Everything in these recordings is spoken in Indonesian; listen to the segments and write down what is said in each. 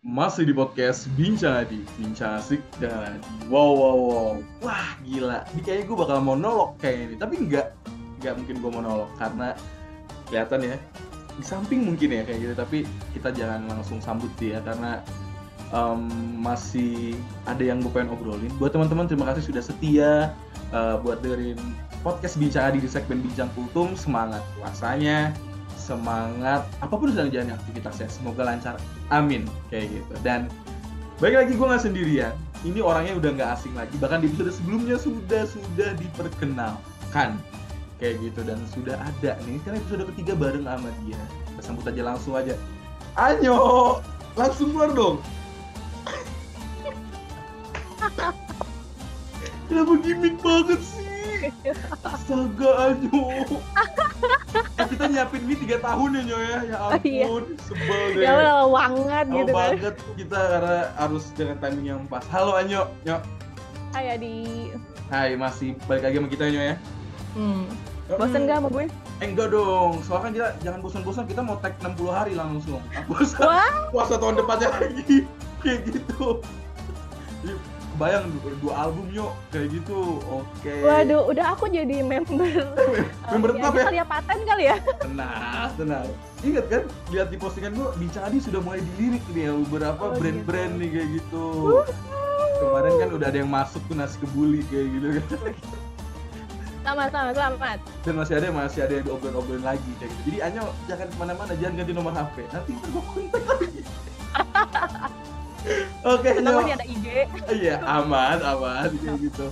masih di podcast Bincang Adi, Bincang Asik dan Adi. Wow, wow, wow. Wah, gila. Ini kayaknya gue bakal monolog kayak ini. Tapi enggak, enggak mungkin gue monolog karena kelihatan ya. Di samping mungkin ya kayak gitu, tapi kita jangan langsung sambut dia karena um, masih ada yang gue pengen obrolin. Buat teman-teman, terima kasih sudah setia uh, buat dengerin podcast Bincang Adi di segmen Bincang Kultum. Semangat puasanya, semangat apa pun sedang jalan aktivitasnya semoga lancar. Amin. Kayak gitu. Dan baik lagi gue nggak sendirian. Ini orangnya udah nggak asing lagi. Bahkan di episode sebelumnya sudah sudah diperkenalkan. Kayak gitu. Dan sudah ada. Nih sekarang episode ketiga bareng sama dia. Kita sambut aja langsung aja. Anyo! Langsung keluar dong. Kenapa gimmick banget sih? Astaga Anyo eh, kita nyiapin ini tiga tahun ya Nyo ya. Ya Oh, iya. ampun sebel deh. Ya udah banget Lama gitu kan. banget kita karena harus dengan timing yang pas. Halo Anyo. Nyo. Kayak di Hai masih balik lagi sama kita Nyo ya? Hmm. bosen gak sama gue? Eh enggak dong, soalnya kan kita jangan bosan-bosan kita mau tag 60 hari langsung. Puasa, tahun depannya lagi. Kayak gitu Bayang dua, dua album yuk kayak gitu Oke waduh udah aku jadi member Member tetap ya? kali ya paten kali ya Tenang, tenang. Ingat kan, lihat di postingan gua, Bincang Adi sudah mulai dilirik nih ya beberapa Oh, brand-brand gitu. nih kayak gitu. Kemarin kan udah ada yang masuk tuh nasi kebuli kayak gitu kan. selamat selamat selamat Dan masih ada masih ada yang diobrol-obrolin lagi kayak gitu. Jadi Anyo jangan ke mana-mana, jangan ganti nomor HP. Nanti gua kontak lagi. Oke, Nyo. dia ada IG Iya, aman, aman kayak gitu.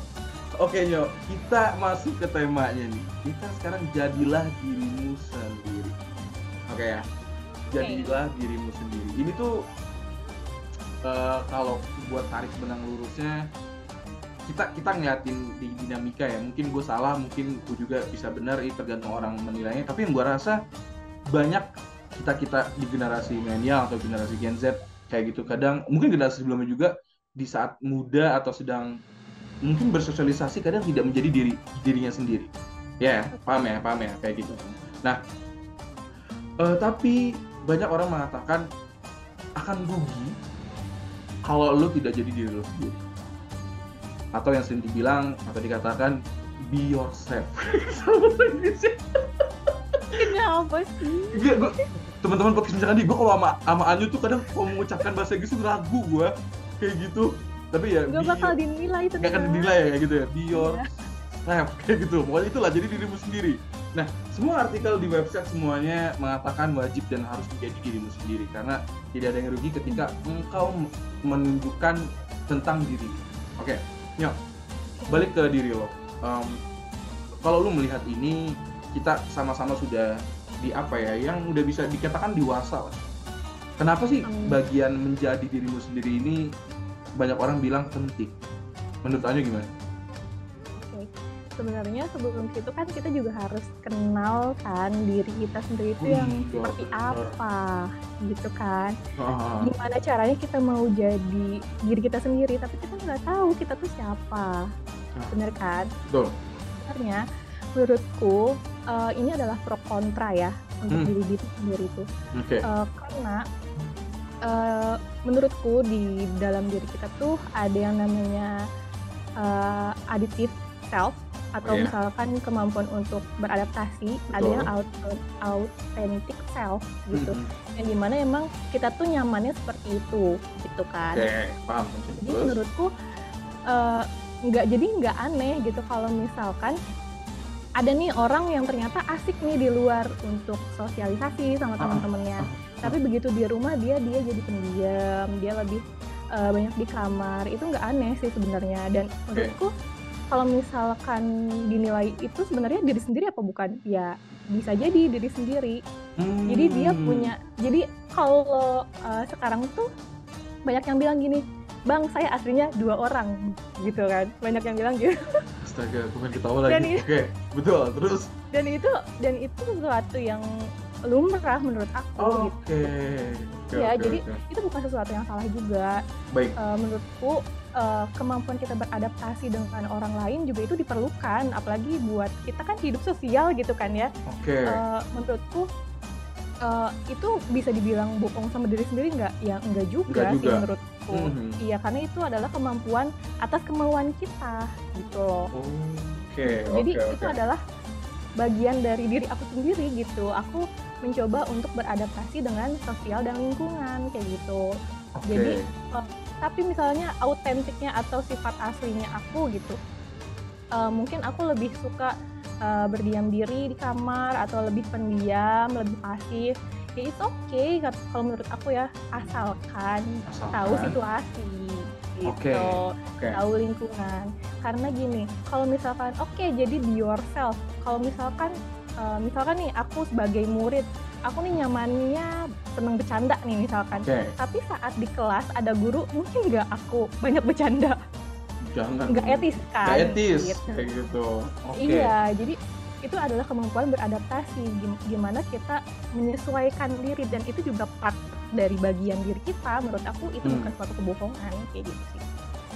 Oke, Nyo, kita masuk ke temanya nih. Kita sekarang jadilah dirimu sendiri. Oke ya. Jadilah dirimu sendiri. Ini tuh eh, kalau buat tarik benang lurusnya kita kita ngeliatin di dinamika ya. Mungkin gue salah, mungkin gue juga bisa benar. Ini tergantung orang menilainya. Tapi yang gue rasa banyak kita kita di generasi milenial atau generasi Gen Z kayak gitu. Kadang mungkin generasi sebelumnya juga di saat muda atau sedang mungkin bersosialisasi kadang tidak menjadi diri dirinya sendiri. Ya paham ya paham ya kayak gitu. Nah eh, tapi banyak orang mengatakan akan rugi kalau lo tidak jadi diri lo sendiri. Atau yang sering dibilang atau dikatakan be yourself. Kenapa sih teman-teman podcast misalkan nih, gue kalau sama sama Anyu tuh kadang kalau mengucapkan bahasa Inggris tuh ragu gue kayak gitu. Tapi ya gak be- bakal dinilai itu nggak akan dinilai ya kayak gitu ya. Be your Iya. self kayak gitu. Pokoknya itulah jadi dirimu sendiri. Nah, semua artikel di website semuanya mengatakan wajib dan harus menjadi dirimu sendiri karena tidak ada yang rugi ketika engkau menunjukkan tentang diri. Oke, Nyok, balik ke diri lo. Em, kalau lu melihat ini, kita sama-sama sudah di apa ya, yang udah bisa dikatakan dewasa lah. Kenapa sih Hmm. bagian menjadi dirimu sendiri ini banyak orang bilang penting? Menurut Anyo gimana? Oke. Sebenarnya sebelum itu kan kita juga harus kenal kan diri kita sendiri itu yang iya, seperti apa gitu kan. Ah, Gimana caranya kita mau jadi diri kita sendiri tapi kita nggak tahu kita tuh siapa. Ah. Bener kan? betul. Sebenarnya menurutku eh, ini adalah pro kontra ya untuk Hmm. diri diri sendiri itu. Oke. Eh, karena eh, menurutku di dalam diri kita tuh ada yang namanya eh, additive self atau Iya. misalkan kemampuan untuk beradaptasi ada Betul. yang auto- authentic self gitu Mhm. yang di mana emang kita tuh nyamannya seperti itu gitu kan Oke, paham. jadi menurutku nggak jadi nggak aneh gitu kalau misalkan ada nih orang yang ternyata asik nih di luar untuk sosialisasi sama Ah, ah, teman-temannya tapi begitu di rumah dia dia jadi pendiam dia lebih eh, banyak di kamar. Itu nggak aneh sih sebenarnya. Dan menurutku kalau misalkan dinilai itu sebenarnya diri sendiri apa bukan? Ya bisa jadi diri sendiri. Jadi dia Hmm. punya jadi kalau uh, sekarang tuh banyak yang bilang gini bang saya aslinya dua orang gitu kan. Banyak yang bilang gitu Astaga, gue pengen ketawa Dan lagi. ini- Oke, betul. Terus? dan itu dan itu sesuatu yang lumrah menurut aku gitu Oke. Oke, Ya, oke, jadi- oke. itu bukan sesuatu yang salah juga Baik. Uh, menurutku uh, kemampuan kita beradaptasi dengan orang lain juga itu diperlukan apalagi buat kita kan hidup sosial gitu kan ya Oke. Uh, menurutku uh, itu bisa dibilang bohong sama diri sendiri nggak? Ya enggak juga, Nggak sih juga. Menurutku. Mhm. Iya karena itu adalah kemampuan atas kemauan kita gitu loh. Oke, Jadi oke, itu oke. adalah bagian dari diri aku sendiri gitu. Aku mencoba untuk beradaptasi dengan sosial dan lingkungan kayak gitu. Oke. Jadi eh, tapi misalnya autentiknya atau sifat aslinya aku gitu, eh, mungkin aku lebih suka eh, berdiam diri di kamar atau lebih pendiam, lebih pasif. Ya it's okay kalau menurut aku ya, asalkan tahu Asalkan. situasi gitu. Oke. tahu lingkungan karena gini kalau misalkan oke jadi be yourself kalau misalkan eh, misalkan nih aku sebagai murid aku nih nyamannya seneng bercanda nih misalkan Oke, tapi saat di kelas ada guru mungkin nggak aku banyak bercanda jangan. nggak etis kan Nggak etis gitu. kayak gitu. Oke. iya jadi itu adalah kemampuan beradaptasi Gim- gimana kita menyesuaikan diri dan itu juga part dari bagian diri kita menurut aku itu Hmm. bukan suatu kebohongan kayak gitu sih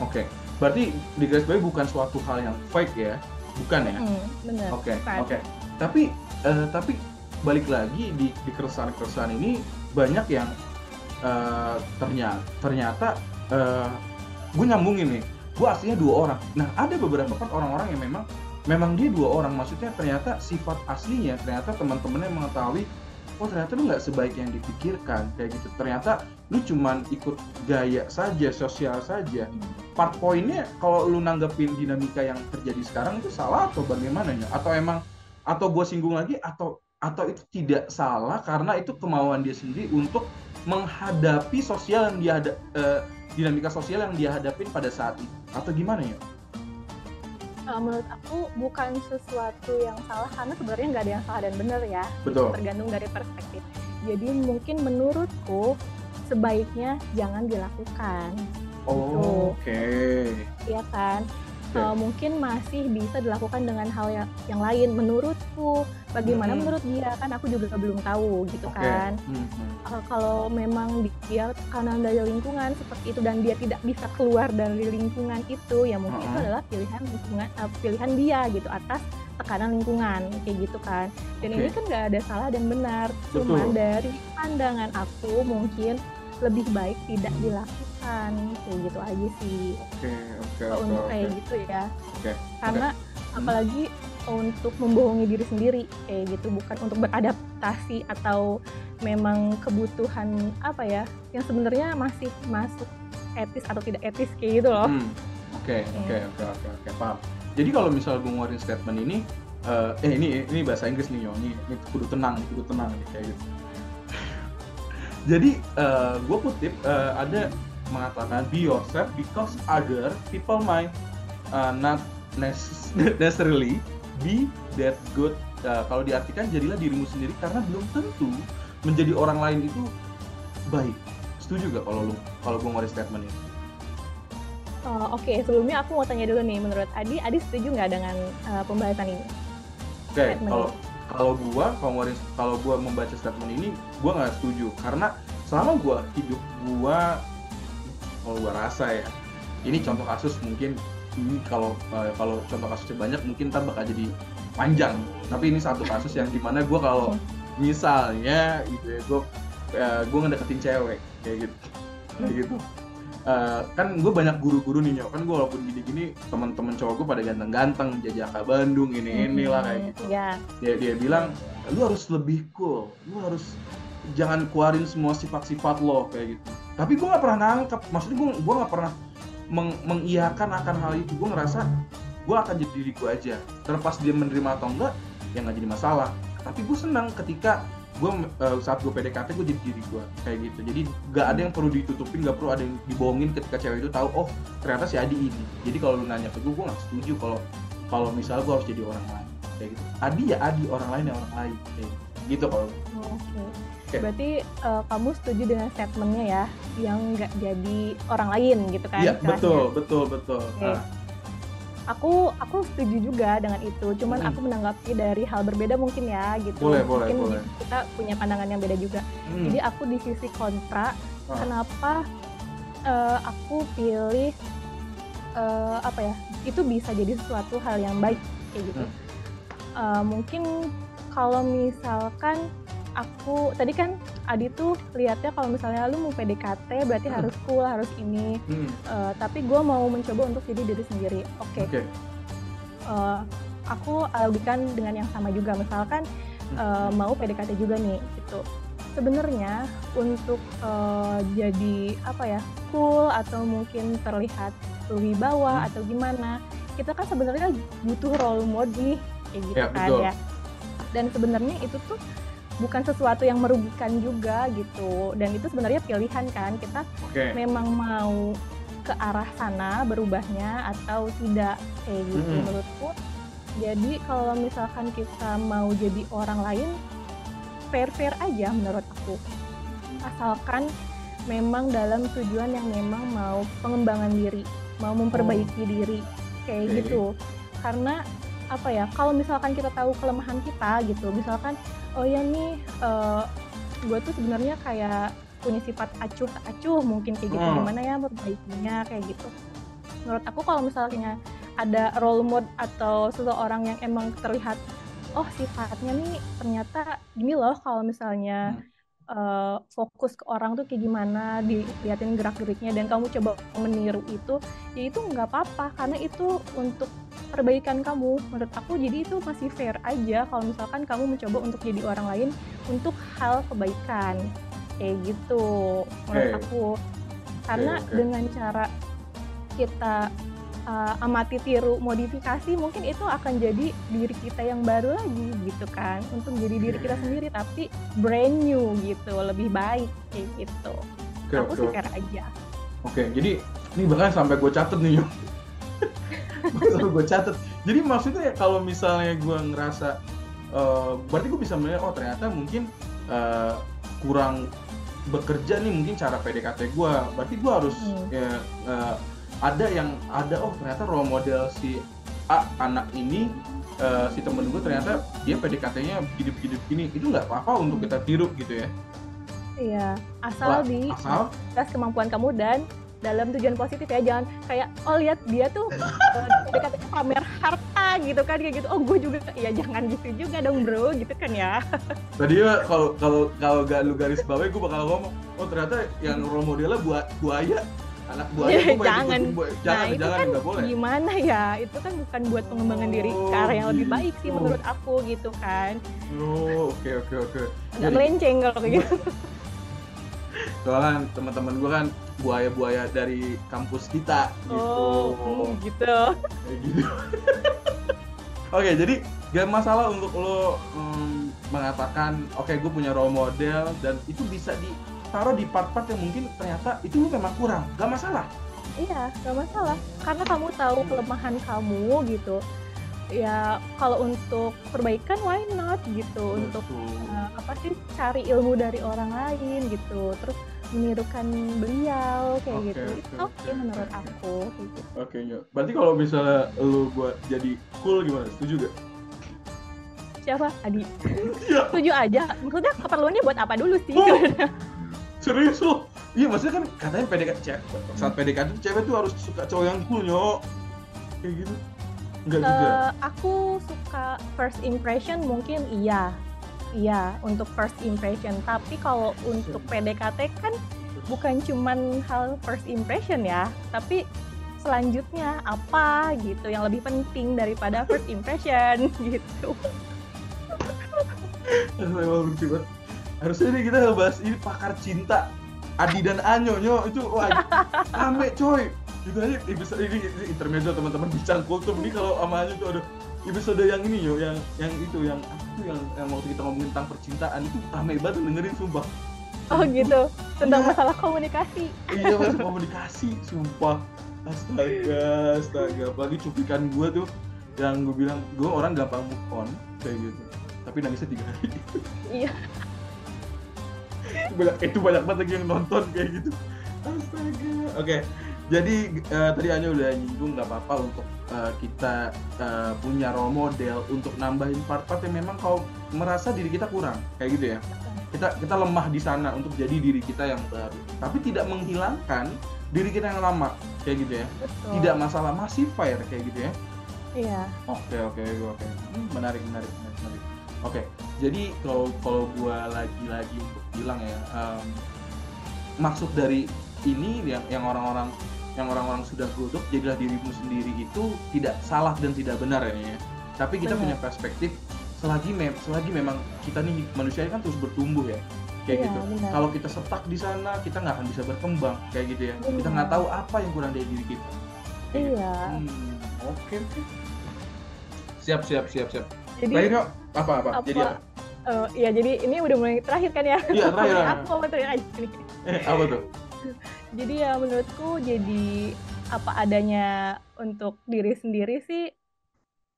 Oke. Berarti di garis bawahi bukan suatu hal yang fake ya? Bukan ya? Hmm, Oke, bukan. oke. Tapi eh, tapi balik lagi di di keresahan-keresahan ini banyak yang eh, ternyata ternyata eh, gue nyambungin nih. Gue aslinya dua orang. Nah ada beberapa kan orang-orang yang memang memang dia dua orang. Maksudnya ternyata sifat aslinya ternyata teman-temannya mengetahui oh ternyata lu nggak sebaik yang dipikirkan kayak gitu. Ternyata lu cuman ikut gaya saja, sosial saja. Part poinnya kalau lu nanggepin dinamika yang terjadi sekarang itu salah atau bagaimana ya? Atau emang atau gue singgung lagi atau atau itu tidak salah karena itu kemauan dia sendiri untuk menghadapi sosial yang dia hada- eh, dinamika sosial yang dia hadapin pada saat itu atau gimana ya? Uh, menurut aku bukan sesuatu yang salah karena sebenarnya nggak ada yang salah dan benar ya. Betul. tergantung dari perspektif. Jadi mungkin menurutku sebaiknya jangan dilakukan. Oh, Oke. ya kan Oke. Uh, mungkin masih bisa dilakukan dengan hal yang, yang lain menurutku bagaimana Hmm. menurut dia kan aku juga belum tahu gitu Oke. kan Hmm, hmm. Uh, kalau memang dia karena dari lingkungan seperti itu dan dia tidak bisa keluar dari lingkungan itu ya mungkin itu Uh-uh. adalah pilihan lingkungan uh, pilihan dia gitu atas tekanan lingkungan kayak gitu kan dan Oke. ini kan nggak ada salah dan benar cuman Betul. dari pandangan aku mungkin lebih baik tidak dilakukan kayak gitu aja sih. Oke, oke, kalau oke, untuk oke. kayak gitu ya. Oke, karena apalagi untuk membohongi diri sendiri kayak gitu. Bukan untuk beradaptasi atau memang kebutuhan apa ya yang sebenarnya masih masuk etis atau tidak etis kayak gitu loh. Hmm, Oke, oke, oke, oke, oke, paham. Jadi kalau misal gue ngeluarin statement ini, eh eh, ini ini bahasa Inggris nih yo, ini, kudu tenang, kudu tenang nih kayak gitu. Jadi eh gue kutip eh, ada mengatakan be yourself because other people might uh, not necess- necessarily be that good. Eh, kalau diartikan jadilah dirimu sendiri karena belum tentu menjadi orang lain itu baik. Setuju gak kalau lu kalau gue ngeluarin statement ini? Oh, Oke, sebelumnya aku mau tanya dulu nih, menurut Adi, Adi setuju nggak dengan uh, pembahasan ini? Oke, Statement kalau kalau gua kalau kalau gua membaca statement ini, gua nggak setuju karena selama gua hidup gua kalau gua rasa ya, ini contoh kasus mungkin ini kalau eh, kalau contoh kasusnya banyak mungkin ntar bakal jadi panjang. Tapi ini satu kasus yang di mana gua kalau misalnya gitu ya, gua eh, gua ngedeketin cewek kayak gitu, kayak gitu. Eh, kan gue banyak guru-guru nih nyok kan gue walaupun gini-gini teman-teman cowok gue pada ganteng-ganteng jajaka Bandung ini inilah kayak Hmm, gitu. Ya, dia dia bilang lu harus lebih cool. Lu harus jangan keluarin semua sifat-sifat lo kayak gitu tapi gue nggak pernah nangkep. Maksudnya gue gue nggak pernah meng- mengiyakan akan hal itu. Gue ngerasa gue akan jadi diri gue aja. Terlepas dia menerima atau enggak ya nggak jadi masalah. Tapi gue senang ketika gue eh, saat gue PDKT gue jadi diri gue kayak gitu. Jadi nggak ada yang perlu ditutupin nggak perlu ada yang dibohongin ketika cewek itu tahu oh ternyata si Adi ini. Jadi kalau lu nanya ke gue gue nggak setuju kalau kalau misalnya gue harus jadi orang lain. Kayak gitu. Adi ya Adi orang lain ya orang lain. Kayak gitu kalau oke. Oke. Berarti uh, kamu setuju dengan statementnya ya, yang nggak jadi orang lain gitu kan? iya betul betul betul Oke. Nah, Aku aku setuju juga dengan itu. Cuman Hmm. aku menanggapi dari hal berbeda mungkin ya gitu. Boleh, boleh, mungkin boleh. kita punya pandangan yang beda juga. hmm, Jadi aku di sisi kontra, Ah. kenapa eh, aku pilih eh, apa ya? Itu bisa jadi sesuatu hal yang baik kayak gitu. Hmm. Eh, mungkin kalau misalkan aku tadi kan Adi tuh lihatnya kalau misalnya lu mau PDKT berarti Hmm. harus cool harus ini Hmm, Eh, tapi gue mau mencoba untuk jadi diri sendiri oke Oke. eh, aku analogikan dengan yang sama juga misalkan eh, Hmm. mau PDKT juga nih gitu sebenarnya untuk eh, jadi apa ya cool atau mungkin terlihat lebih bawah Hmm. atau gimana kita kan sebenarnya butuh role model nih kayak gitu Ya, kan betul. ya dan sebenarnya itu tuh bukan sesuatu yang merugikan juga gitu dan itu sebenarnya pilihan kan kita Oke. memang mau ke arah sana berubahnya atau tidak kayak gitu Mm-mm. menurutku jadi kalau misalkan kita mau jadi orang lain fair fair aja menurut aku asalkan memang dalam tujuan yang memang mau pengembangan diri mau memperbaiki diri kayak Oke. gitu karena apa ya kalau misalkan kita tahu kelemahan kita gitu misalkan oh ya nih gue tuh sebenarnya kayak punya sifat acuh tak acuh mungkin kayak gitu. Hmm. gimana ya memperbaikinya kayak gitu. Menurut aku kalau misalnya ada role model atau seseorang yang emang terlihat oh sifatnya nih ternyata gini loh kalau misalnya eh, fokus ke orang tuh kayak gimana diliatin gerak geriknya dan kamu coba meniru itu ya itu nggak apa-apa. Karena itu untuk perbaikan kamu. Menurut aku jadi itu masih fair aja kalau misalkan kamu mencoba untuk jadi orang lain untuk hal kebaikan. Kayak gitu menurut Oke. aku. Karena oke. dengan cara kita uh, amati tiru modifikasi mungkin itu akan jadi diri kita yang baru lagi gitu kan. Untuk jadi diri kita sendiri tapi brand new gitu. Lebih baik kayak gitu. Oke, aku oke, sih aja. Oke, jadi ini bahkan sampai gue catet nih yuk. Gue catet. Jadi maksudnya kalau misalnya gue ngerasa, eh, berarti gue bisa melihat oh ternyata mungkin eh, kurang bekerja nih mungkin cara PDKT gue. Berarti gue harus Hmm. ya, eh, ada yang ada oh ternyata role model si A anak ini eh, si temen gue ternyata dia PDKT-nya hidup-hidup gini itu nggak apa-apa untuk kita tiru gitu ya iya asal di asal atas kemampuan kamu dan dalam tujuan positif ya jangan kayak oh lihat dia tuh eh, dekat pamer harta gitu kan kayak gitu oh gue juga ya jangan gitu juga dong bro gitu kan ya Tadi ya kalau kalau kalau gak lu garis bawahi gue bakal ngomong, oh ternyata yang role modelnya buat buaya, anak buaya. Ya, jangan. buaya. nah jangan, itu jangan kan nggak boleh. gimana ya itu kan bukan buat pengembangan diri ke arah yang lebih baik sih gitu. menurut aku gitu kan Oh, oke oke oke. agak Jadi- melenceng kalau kayak gitu Soalnya teman-teman gue kan buaya-buaya dari kampus kita gitu. oh hmm, gitu Kayak gitu. Oke, jadi gak masalah untuk lo mm, mengatakan, oke gue punya role model dan itu bisa ditaruh di part-part yang mungkin ternyata itu lu memang kurang, gak masalah. iya gak masalah karena kamu tahu kelemahan kamu gitu ya kalau untuk perbaikan why not gitu untuk Betul. uh, apa sih cari ilmu dari orang lain gitu terus menirukan beliau kayak Oke, gitu oke, itu oke, oke menurut aku kayak gitu. Oke, Nyok. Berarti kalau misalnya lu buat jadi cool gimana? Setuju gak? siapa Adi Iya. setuju aja maksudnya keperluannya buat apa dulu sih Oh. Serius lo? Iya, maksudnya kan katanya PDKT cewek. Saat PDKT cewek tuh harus suka cowok yang cool, Nyok. Kayak gitu. Enggak juga. Eh, aku suka first impression mungkin iya iya untuk first impression tapi kalau untuk PDKT kan bukan cuman hal first impression ya tapi selanjutnya apa gitu yang lebih penting daripada first impression gitu lucu banget. Harusnya ini kita ngebahas ini pakar cinta. Adi dan Anyo, Nyo. Itu wah, rame coy. Itu aja episode ini, ini intermezzo teman-teman bincang kultum ini kalau sama Anyo tuh aduh episode yang ini yo yang yang itu yang tuh yang yang waktu kita ngomongin tentang percintaan itu rame banget dengerin sumpah. Oh gitu. Tentang Iya. masalah komunikasi. Iya mas komunikasi sumpah. Astaga astaga. Apalagi cuplikan gue tuh yang gue bilang gue orang gampang move on kayak gitu. Tapi nangisnya tiga hari. Iya. Itu banyak itu banyak banget lagi yang nonton kayak gitu. Astaga. Oke jadi eh, tadi Anya udah nyinggung nggak apa-apa untuk eh, kita eh, punya role model untuk nambahin part-part yang memang kau merasa diri kita kurang kayak gitu ya kita kita lemah di sana untuk jadi diri kita yang baru tapi tidak menghilangkan diri kita yang lama kayak gitu ya betul tidak masalah masih fire kayak gitu ya iya Oke oke oke. Hmm, menarik menarik menarik. menarik. Oke, jadi kalau kalau gue lagi-lagi untuk bilang ya um, maksud dari ini yang yang orang-orang yang orang-orang sudah godok jadilah dirimu sendiri itu tidak salah dan tidak benar ya, ya. tapi kita Benar. punya perspektif selagi mem selagi memang kita nih manusia kan terus bertumbuh ya kayak Iya, gitu kalau kita setak di sana kita nggak akan bisa berkembang kayak gitu ya kita Benar. nggak tahu apa yang kurang dari diri kita Kayak gitu. Iya. Hmm, oke oke siap siap siap siap Jadi terakhir yuk apa apa, apa? jadi apa eh, ya jadi ini udah mulai terakhir kan ya? Iya, terakhir. Aku mau terakhir aja nih. eh apa tuh Jadi ya menurutku jadi apa adanya untuk diri sendiri sih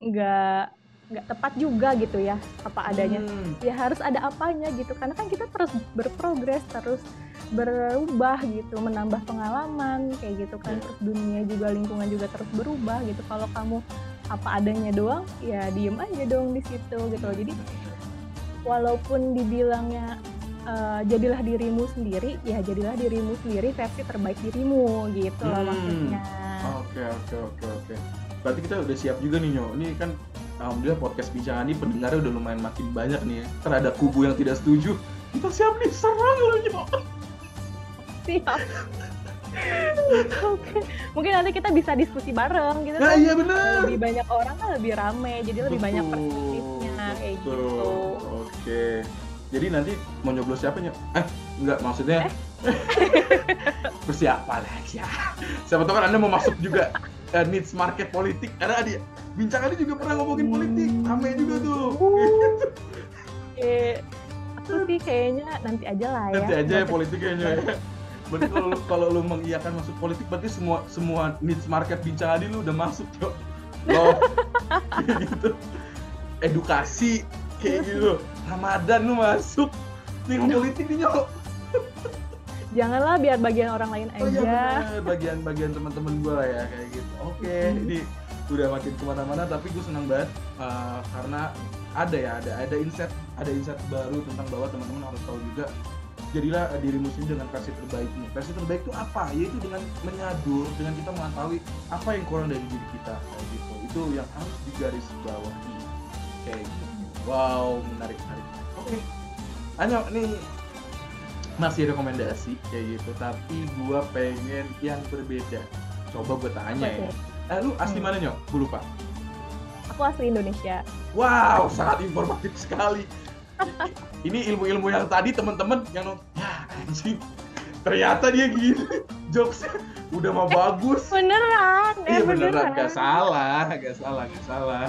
nggak nggak tepat juga gitu ya apa adanya. Hmm, Ya harus ada apanya gitu karena kan kita terus berprogres terus berubah gitu menambah pengalaman kayak gitu kan. Iya. terus dunia juga lingkungan juga terus berubah gitu. Kalau kamu apa adanya doang ya diem aja dong di situ gitu jadi walaupun dibilangnya eh, jadilah dirimu sendiri ya jadilah dirimu sendiri versi terbaik dirimu gitu loh Hmm. maksudnya Oke oke oke oke. Berarti kita udah siap juga nih Nyo. Ini kan alhamdulillah podcast bincang ini pendengarnya udah lumayan makin banyak nih ya. Ntar ada kubu yang tidak setuju. Kita siap nih serang lo Nyo. siap oke mungkin nanti kita bisa diskusi bareng gitu Nah kan iya bener. lebih banyak orang kan lebih rame jadi lebih banyak Betul, perspektifnya kayak betul. gitu Oke. Jadi nanti mau nyoblos siapa Nyo? Eh enggak maksudnya. Persiapan aja. Siapa tahu kan Anda mau masuk juga eh, needs market politik karena dia bincang ini juga pernah ngomongin politik. Rame juga tuh. Uh, eh, aku sih kayaknya nanti aja lah ya nanti aja ya Nyo, ya. Berarti kalau lu- kalau lu mengiyakan masuk politik berarti semua semua needs market bincang adi lu udah masuk, Cok. Lo kayak gitu. Edukasi kayak gitu. Ramadan lu masuk. Nih politik nih, Nyok. janganlah biar bagian orang lain Oh iya aja bagian-bagian teman-teman gue lah ya kayak gitu. Oke, Hmm. ini udah makin ke mana-mana tapi gue senang banget uh, karena ada ya ada ada insight ada insight baru tentang bahwa teman-teman harus tahu juga jadilah uh, dirimu sendiri dengan versi terbaikmu. Versi terbaik itu apa? Yaitu dengan menyadur, dengan kita mengetahui apa yang kurang dari diri kita kayak gitu. Itu yang harus digaris bawahi kayak gitu. Wow, menarik menarik. Oke, Anyo, nih masih rekomendasi kayak gitu tapi gua pengen yang berbeda. Coba gue tanya ya. Eh lu asli Hmm. mana nyok? Gue lupa. Aku asli Indonesia. Wow sangat informatif sekali. Ini ilmu-ilmu yang tadi temen-temen yang ya anjing. Ternyata dia gini. Jokesnya udah mau bagus. beneran. Eh iya beneran. gak salah gak salah gak salah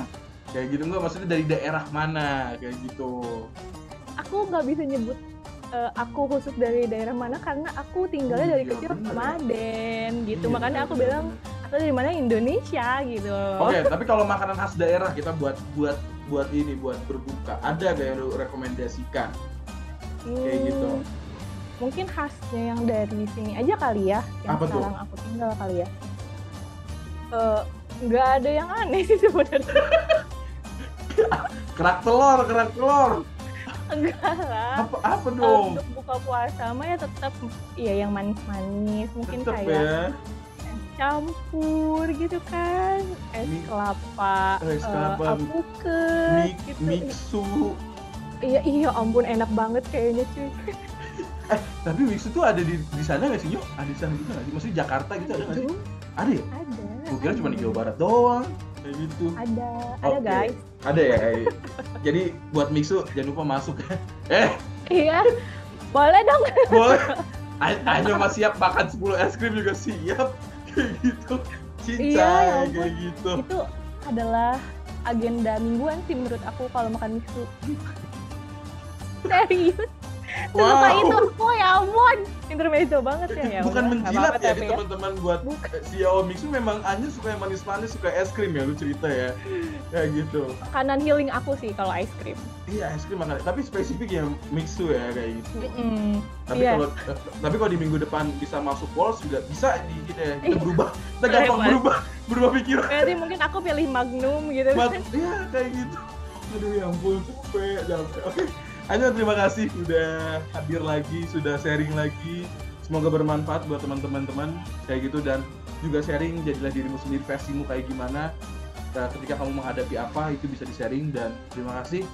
kayak gitu enggak maksudnya dari daerah mana kayak gitu aku nggak bisa nyebut eh, aku khusus dari daerah mana karena aku tinggalnya dari Iya, kecil bener ya. sama Aden gitu Iya, makanya aku bener, bilang atau dari mana Indonesia gitu Oke, tapi kalau makanan khas daerah kita buat buat buat ini buat berbuka, ada gak yang rekomendasikan? kayak gitu. Hmm, mungkin khasnya yang dari sini aja kali ya yang Apa tuh? sekarang aku tinggal kali ya Eh, nggak ada yang aneh sih sebenarnya Kerak telur, kerak telur. enggak lah Apa apa Eh, dong? untuk buka puasa mah ya tetap ya yang manis-manis mungkin Tetep kayak ya. es campur gitu kan es Mi- kelapa Es eh, kelapa, alpukat Mik, gitu mixu. iya iya ampun enak banget kayaknya cuy Tapi mixu tuh ada di di sana nggak sih, Yuk? Ada di sana juga nggak sih? Maksudnya Jakarta gitu ada nggak sih? Ada ya? ada Gue kira cuma di Jawa Barat doang. Kayak gitu. ada ada Oke. guys Ada ya. eh. Jadi buat mixu jangan lupa masuk. eh, iya boleh dong boleh. A- Hanya masih siap makan 10 es krim juga siap. Kayak gitu. Cinta Iya, ya kayak gitu. itu adalah agenda mingguan sih menurut aku kalau makan mixu serius Sesuka Wow. itu oh ya ampun intermezzo banget ya ya Bukan menjilat ya, nih teman-teman buat Bukan. si Yao Mixu memang Anya suka yang manis-manis, suka es krim ya, lu cerita ya. Kayak gitu. makanan healing aku sih kalau ice cream Iya, es krim makan. Tapi spesifik ya Mixu ya kayak gitu. Mm-mm. Tapi Iya. kalau tapi kalau di minggu depan bisa masuk Walls juga bisa di kita ya. Kita Iya. berubah. Kita gampang berubah, berubah pikiran. berarti mungkin aku pilih magnum gitu iya kayak gitu. Aduh ya ampun, capek, capek. Oke, Anya terima kasih udah hadir lagi, sudah sharing lagi. Semoga bermanfaat buat teman-teman teman kayak gitu dan juga sharing jadilah dirimu sendiri versimu kayak gimana. Nah, ketika kamu menghadapi apa itu bisa di-sharing dan terima kasih.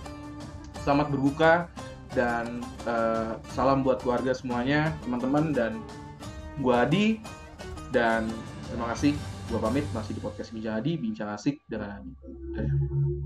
selamat berbuka dan uh, salam buat keluarga semuanya, teman-teman dan gua Adi dan terima kasih. Gua pamit masih di podcast Bincang Adi, bincang asik dengan Adi.